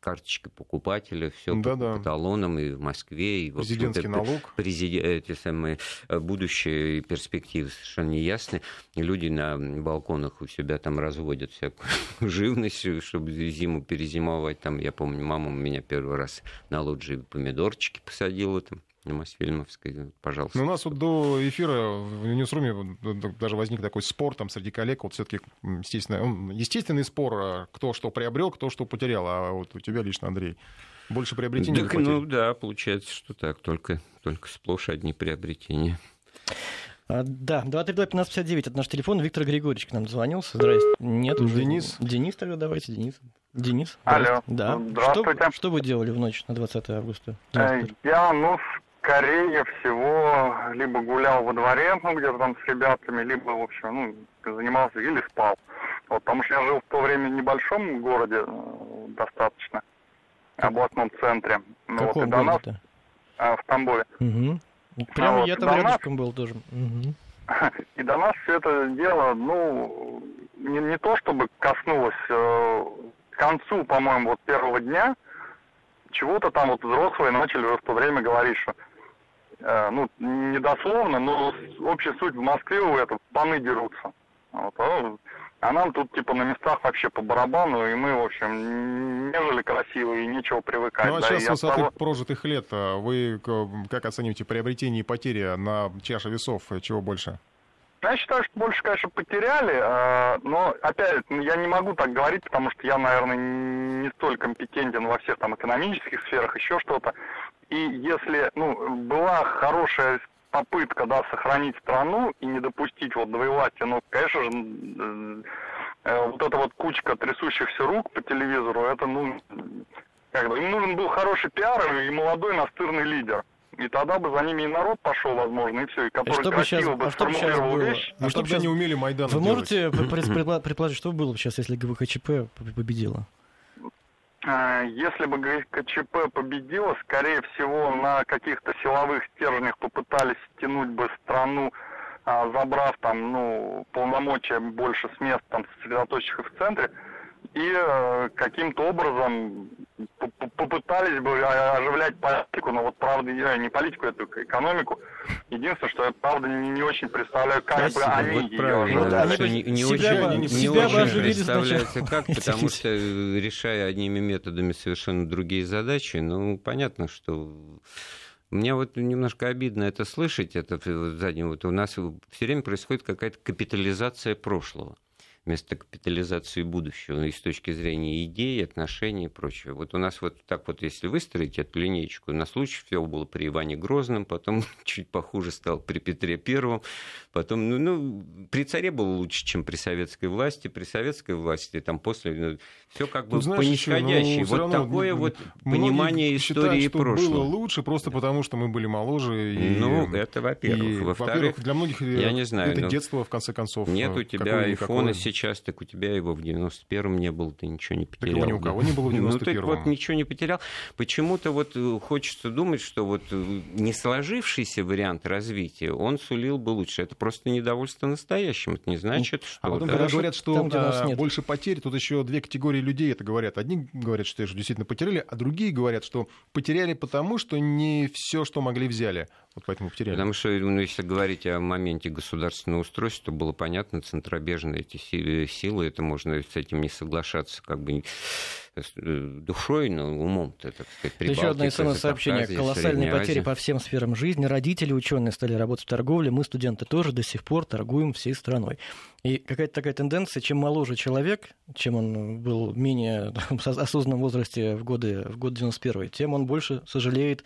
карточки покупателя, все да, по, по талонам и в Москве, и президентский налог, президент, эти самые э, будущие перспективы совершенно неясны. И люди на балконах у себя там разводят всякую живность, чтобы зиму перезимовать. Там, я помню, мама у меня первый раз на лоджии помидорчики посадила там Мосфильмовской, пожалуйста. Но ну, у нас вот до эфира в Ньюсруме даже возник такой спор там среди коллег, вот все-таки, естественно, естественный спор, а кто что приобрел, кто что потерял, а вот у тебя лично, Андрей, больше приобретений так, Ну да, получается, что так, только, только сплошь одни приобретения. А, да, 232-1559, это наш телефон. Виктор Григорьевич к нам звонился. Здрасте. Нет, уже. Денис? Денис тогда давайте, Денис. Денис. Алло. Да. Здравствуйте. Что, что вы делали в ночь на 20 августа? Э, я, ну, скорее всего, либо гулял во дворе, ну, где-то там с ребятами, либо, в общем, ну, занимался или спал. Вот, потому что я жил в то время в небольшом городе, э, достаточно, областном центре. Ну, вот, и до нас, э, в Тамбове. Угу. Прямо вот, я там рядышком нас... был тоже. Угу. И до нас все это дело, ну, не, не то чтобы коснулось э, к концу, по-моему, вот первого дня, чего-то там вот взрослые начали в то время говорить, что ну, не дословно, но общая суть в Москве у этого паны дерутся. Вот, а, а нам тут типа на местах вообще по барабану, и мы, в общем, не жили красиво и нечего привыкать. Ну а да, сейчас с высоты того... прожитых лет а вы как оцениваете приобретение и потери на чаше весов? Чего больше? Я считаю, что больше, конечно, потеряли, а, но, опять, я не могу так говорить, потому что я, наверное, не столь компетентен во всех там экономических сферах, еще что-то. И если, ну, была хорошая попытка, да, сохранить страну и не допустить вот двоевластия, ну, конечно же, э, вот эта вот кучка трясущихся рук по телевизору, это, ну, как бы, им нужен был хороший пиар и молодой настырный лидер. И тогда бы за ними и народ пошел, возможно, и все, и который что бы сейчас, бы а сформулировал вещь. А чтобы сейчас... не умели Майдан Вы можете предположить, что было бы сейчас, если ГВХЧП победила? А, если бы ГКЧП победила, скорее всего, на каких-то силовых стержнях попытались стянуть бы страну, а, забрав там, ну, полномочия больше с мест, там, сосредоточив их в центре, и э, каким-то образом попытались бы оживлять политику, но вот правда, не политику, эту экономику. Единственное, что я правда не, не очень представляю, как Спасибо, бы они вот ее оживляли. Да, не, не себя, очень, не, не очень представляется как, потому что э, решая одними методами совершенно другие задачи, ну, понятно, что мне вот немножко обидно это слышать, это сзади. Вот у нас все время происходит какая-то капитализация прошлого вместо капитализации будущего и с точки зрения идей, отношений и прочего. Вот у нас вот так вот, если выстроить эту линейку, на случай все было при Иване Грозном, потом чуть похуже стал при Петре Первом, потом, ну, ну, при царе было лучше, чем при советской власти, при советской власти, там после, ну, все как бы ну, по нисходящей. Ну, вот такое вот понимание истории считают, прошлого. было лучше просто потому, что мы были моложе. И, ну, это во-первых. Во-вторых, для многих я не знаю, это ну, детство, в конце концов. Нет у тебя айфона сейчас, так у тебя его в 91-м не было, ты ничего не потерял. Так его ни у кого не было в 91-м. Ну, так вот, ничего не потерял. Почему-то вот э, хочется думать, что вот э, не сложившийся вариант развития, он сулил бы лучше. Это просто недовольство настоящим. Это не значит, что... А потом, да, когда говорят, что там, а, больше потерь, тут еще две категории людей это говорят. Одни говорят, что действительно потеряли, а другие говорят, что потеряли потому, что не все, что могли, взяли. Вот поэтому потеряли. Потому что, ну, если говорить о моменте государственного устройства, то было понятно, центробежные эти силы, это можно с этим не соглашаться, как бы э, душой, но умом-то, так сказать, Еще одно смс-сообщение. Колоссальные потери по всем сферам жизни. Родители, ученые стали работать в торговле. Мы, студенты, тоже до сих пор торгуем всей страной. И какая-то такая тенденция, чем моложе человек, чем он был менее в осознанном возрасте в годы, в год 91 тем он больше сожалеет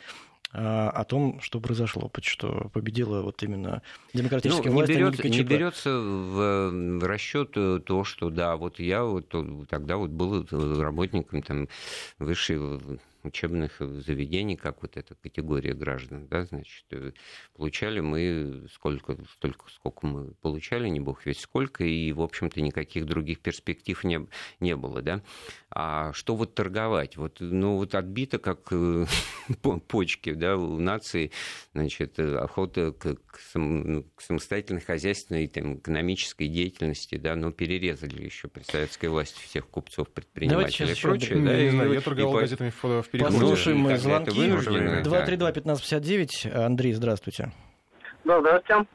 о том, что произошло, что победила вот именно демократическая ну, власть, не, берет, а не, не берется в, в расчет то, что да, вот я вот тогда вот был работником там высшей учебных заведений, как вот эта категория граждан, да, значит, э, получали мы сколько, столько, сколько мы получали, не бог весь сколько, и, в общем-то, никаких других перспектив не, не было, да. А что вот торговать? Вот, ну, вот отбито, как э, почки, да, у нации, значит, охота к, к, сам, к самостоятельной хозяйственной, там, экономической деятельности, да, но перерезали еще при советской власти всех купцов, предпринимателей и прочее. Да, я, знаю, я торговал и, газетами в, в переходе. Послушаем мы звонки. 232-1559. Андрей, здравствуйте. Да, здравствуйте.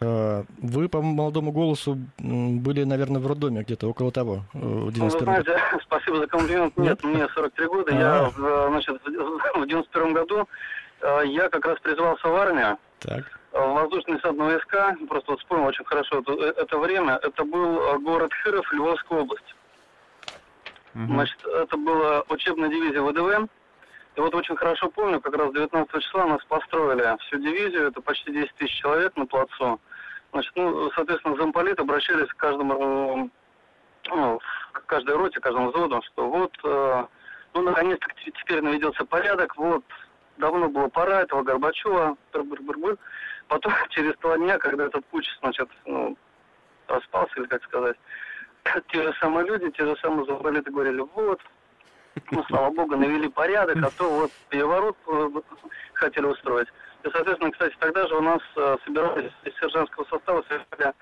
Э, вы по молодому голосу были, наверное, в роддоме где-то около того, э, в 91 Вы знаете, спасибо за комплимент. Нет, Нет? мне 43 года. А-а-а. Я, э, значит, в 91 году я как раз призвался в армию. Так. В воздушные десантные войска. Просто вот вспомнил очень хорошо это, это время. Это был город Хыров, Львовская область. Значит, это была учебная дивизия ВДВ. И вот очень хорошо помню, как раз 19 числа нас построили всю дивизию, это почти 10 тысяч человек на плацу. Значит, ну, соответственно, замполит обращались к каждому, ну, к каждой роте, к каждому взводу, что вот, э, ну, наконец-то теперь наведется порядок, вот, давно было пора этого Горбачева, -бр. потом через два дня, когда этот путь, значит, ну, распался, или как сказать, те же самые люди, те же самые замполиты говорили, вот, ну, слава богу, навели порядок, а то вот переворот э, хотели устроить. И, соответственно, кстати, тогда же у нас э, собирались из сержантского состава собирали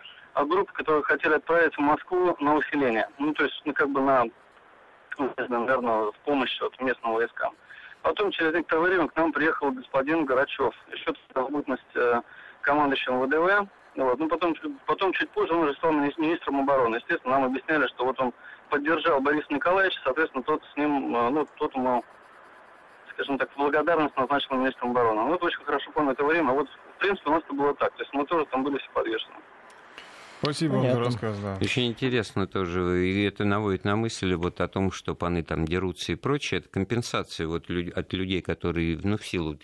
группы, которые хотели отправить в Москву на усиление. Ну, то есть, ну, как бы на, ну, наверное, в помощь вот, местным войскам. Потом через некоторое время к нам приехал господин Горачев, еще в бытность э, командующим ВДВ. Вот. Ну, потом, потом чуть позже он уже стал министром обороны. Естественно, нам объясняли, что вот он поддержал Бориса Николаевича, соответственно, тот с ним, э, ну, тот ему, скажем так, благодарность назначил министром обороны. Ну, это очень хорошо помню это время. А вот, в принципе, у нас это было так. То есть мы тоже там были все подвешены. Спасибо вам за рассказ, да. Очень интересно тоже, и это наводит на мысль вот о том, что паны там дерутся и прочее, это компенсация вот от людей, которые, ну, в силу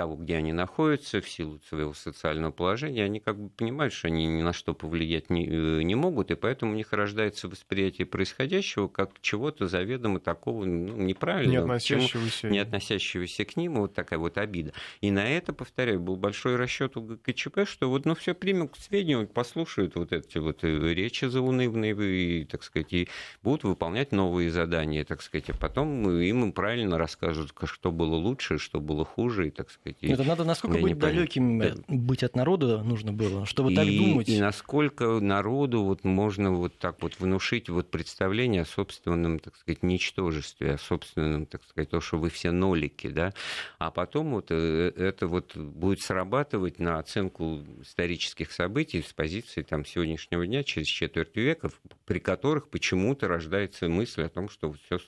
того, где они находятся, в силу своего социального положения, они как бы понимают, что они ни на что повлиять не, э, не могут, и поэтому у них рождается восприятие происходящего как чего-то заведомо такого ну, неправильного, не относящегося. не относящегося к ним, вот такая вот обида. И на это, повторяю, был большой расчет у ГКЧП, что вот, ну, все примут к сведению, послушают вот эти вот э, речи заунывные и, так сказать, и будут выполнять новые задания, так сказать, а потом им правильно расскажут, что было лучше, что было хуже, и, так сказать. Это надо насколько быть далеким да. быть от народа нужно было, чтобы и, так думать. И насколько народу вот можно вот так вот внушить вот представление о собственном, так сказать, ничтожестве, о собственном, так сказать, то, что вы все нолики, да, а потом вот э, это вот будет срабатывать на оценку исторических событий с позиции там, сегодняшнего дня, через четверть века, при которых почему-то рождается мысль о том, что все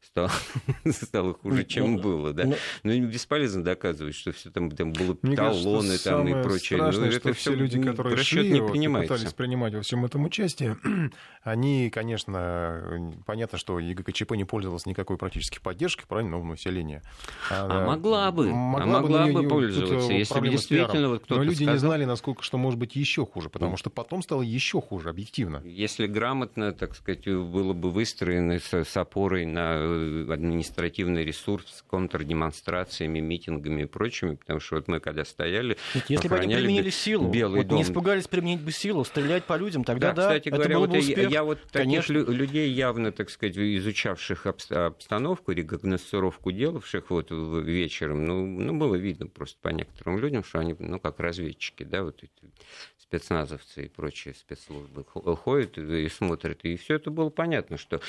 стало, стало хуже, чем ну, было. Да? Но... Ну, бесполезно доказывать, что все там, там было Мне талоны кажется, там, и прочее. Страшное, ну, это все люди, которые шли, не вот, пытались принимать во всем этом участие, они, конечно, понятно, что ЕГКЧП не пользовалась никакой практически поддержкой, правильно, нового населения. А, а могла бы, могла, а могла бы, бы пользоваться, если бы действительно вот кто-то Но люди сказал... не знали, насколько, что может быть еще хуже, потому что потом стало еще хуже, объективно. Если грамотно, так сказать, было бы выстроено с, с опорой на Э, административный ресурс с контрдемонстрациями, митингами и прочими, потому что вот мы когда стояли, Если бы они применили силу, Белый вот дом. не испугались применить бы силу, стрелять по людям, тогда да, да кстати это говоря, было вот бы успех. Я, я вот таких Конечно. людей явно, так сказать, изучавших обстановку, рекогносцировку делавших вот вечером, ну, ну, было видно просто по некоторым людям, что они, ну, как разведчики, да, вот эти спецназовцы и прочие спецслужбы ходят и смотрят. И все это было понятно, что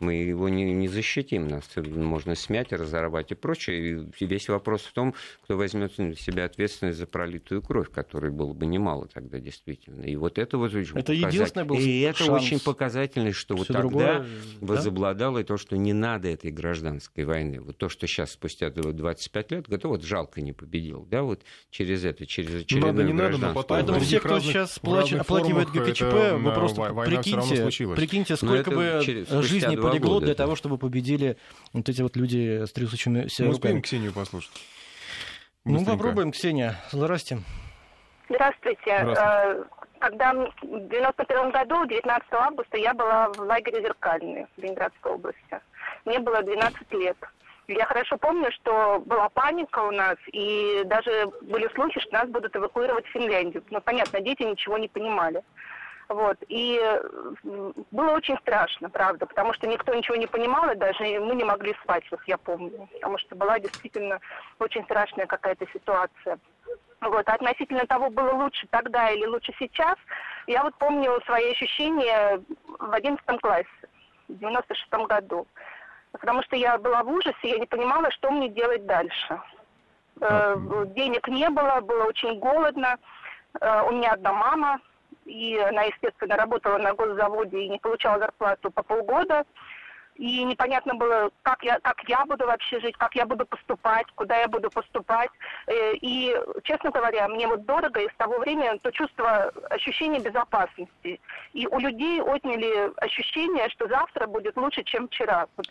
мы его не, не защитим, нас можно смять, разорвать и прочее. И весь вопрос в том, кто возьмет на себя ответственность за пролитую кровь, которой было бы немало тогда действительно. И вот это вот очень это единственное был И это очень показательно, что вот тогда другое, возобладало да? то, что не надо этой гражданской войны. Вот то, что сейчас спустя 25 лет, говорят, вот жалко не победил. Да, вот через это, через очередную надо, не надо, но потом Поэтому все, кто сейчас плачет, оплакивает ГКЧП, вы просто прикиньте, прикиньте, сколько бы жизни полегло для того, чтобы победили вот эти вот люди с трясущимися Мы успеем Ксению послушать? Ну, попробуем, Ксения. Здрасте. Здравствуйте. Здравствуйте. Э, когда в 91 году, 19 августа, я была в лагере Зеркальный в Ленинградской области. Мне было 12 лет. Я хорошо помню, что была паника у нас, и даже были слухи, что нас будут эвакуировать в Финляндию. Ну, понятно, дети ничего не понимали. Вот. И было очень страшно, правда, потому что никто ничего не понимал, и даже мы не могли спать, вот я помню, потому что была действительно очень страшная какая-то ситуация. Вот. А относительно того, было лучше тогда или лучше сейчас, я вот помню свои ощущения в 11 классе, в 96 году. Потому что я была в ужасе, я не понимала, что мне делать дальше. Э, денег не было, было очень голодно. Э, у меня одна мама, и она, естественно, работала на госзаводе и не получала зарплату по полгода и непонятно было, как я, как я буду вообще жить, как я буду поступать, куда я буду поступать. Э, и, честно говоря, мне вот дорого из того времени то чувство ощущения безопасности. И у людей отняли ощущение, что завтра будет лучше, чем вчера. Вот,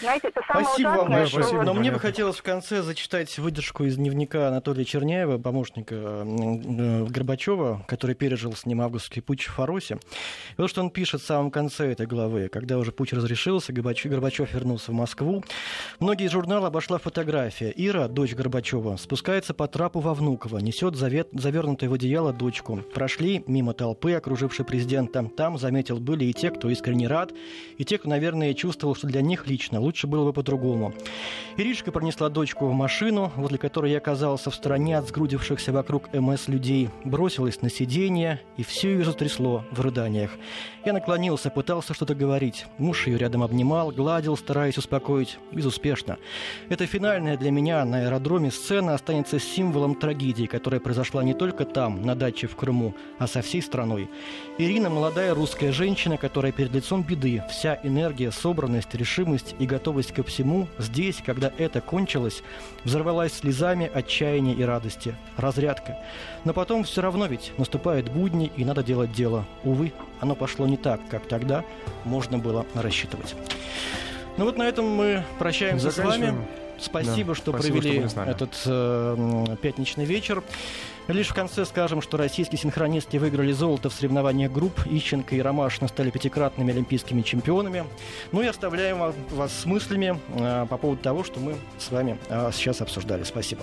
знаете, это самое спасибо ужасное, вам что... Спасибо. Но мне бы хотелось в конце зачитать выдержку из дневника Анатолия Черняева, помощника э, Горбачева, который пережил с ним августский путь в Фаросе. И вот что он пишет в самом конце этой главы, когда уже путь разрешился, Горбачев вернулся в Москву. Многие из журнала обошла фотография. Ира, дочь Горбачева, спускается по трапу во Внуково, несет завет, завернутую в одеяло дочку. Прошли мимо толпы, окружившей президента. Там, заметил, были и те, кто искренне рад, и те, кто, наверное, чувствовал, что для них лично лучше было бы по-другому. Иришка пронесла дочку в машину, возле которой я оказался в стороне от сгрудившихся вокруг МС людей, бросилась на сиденье, и все ее затрясло в рыданиях. Я наклонился, пытался что-то говорить. Муж ее рядом обнимал, обнимал, гладил, стараясь успокоить, безуспешно. Эта финальная для меня на аэродроме сцена останется символом трагедии, которая произошла не только там, на даче в Крыму, а со всей страной. Ирина – молодая русская женщина, которая перед лицом беды, вся энергия, собранность, решимость и готовность ко всему здесь, когда это кончилось, взорвалась слезами отчаяния и радости. Разрядка. Но потом все равно ведь наступают будни, и надо делать дело. Увы, оно пошло не так, как тогда можно было рассчитывать. Ну вот на этом мы прощаемся с вами. Спасибо, да, что спасибо, провели что этот э, пятничный вечер. Лишь в конце скажем, что российские синхронистки выиграли золото в соревнованиях групп. Ищенко и Ромашина стали пятикратными олимпийскими чемпионами. Ну и оставляем вас с мыслями э, по поводу того, что мы с вами э, сейчас обсуждали. Спасибо.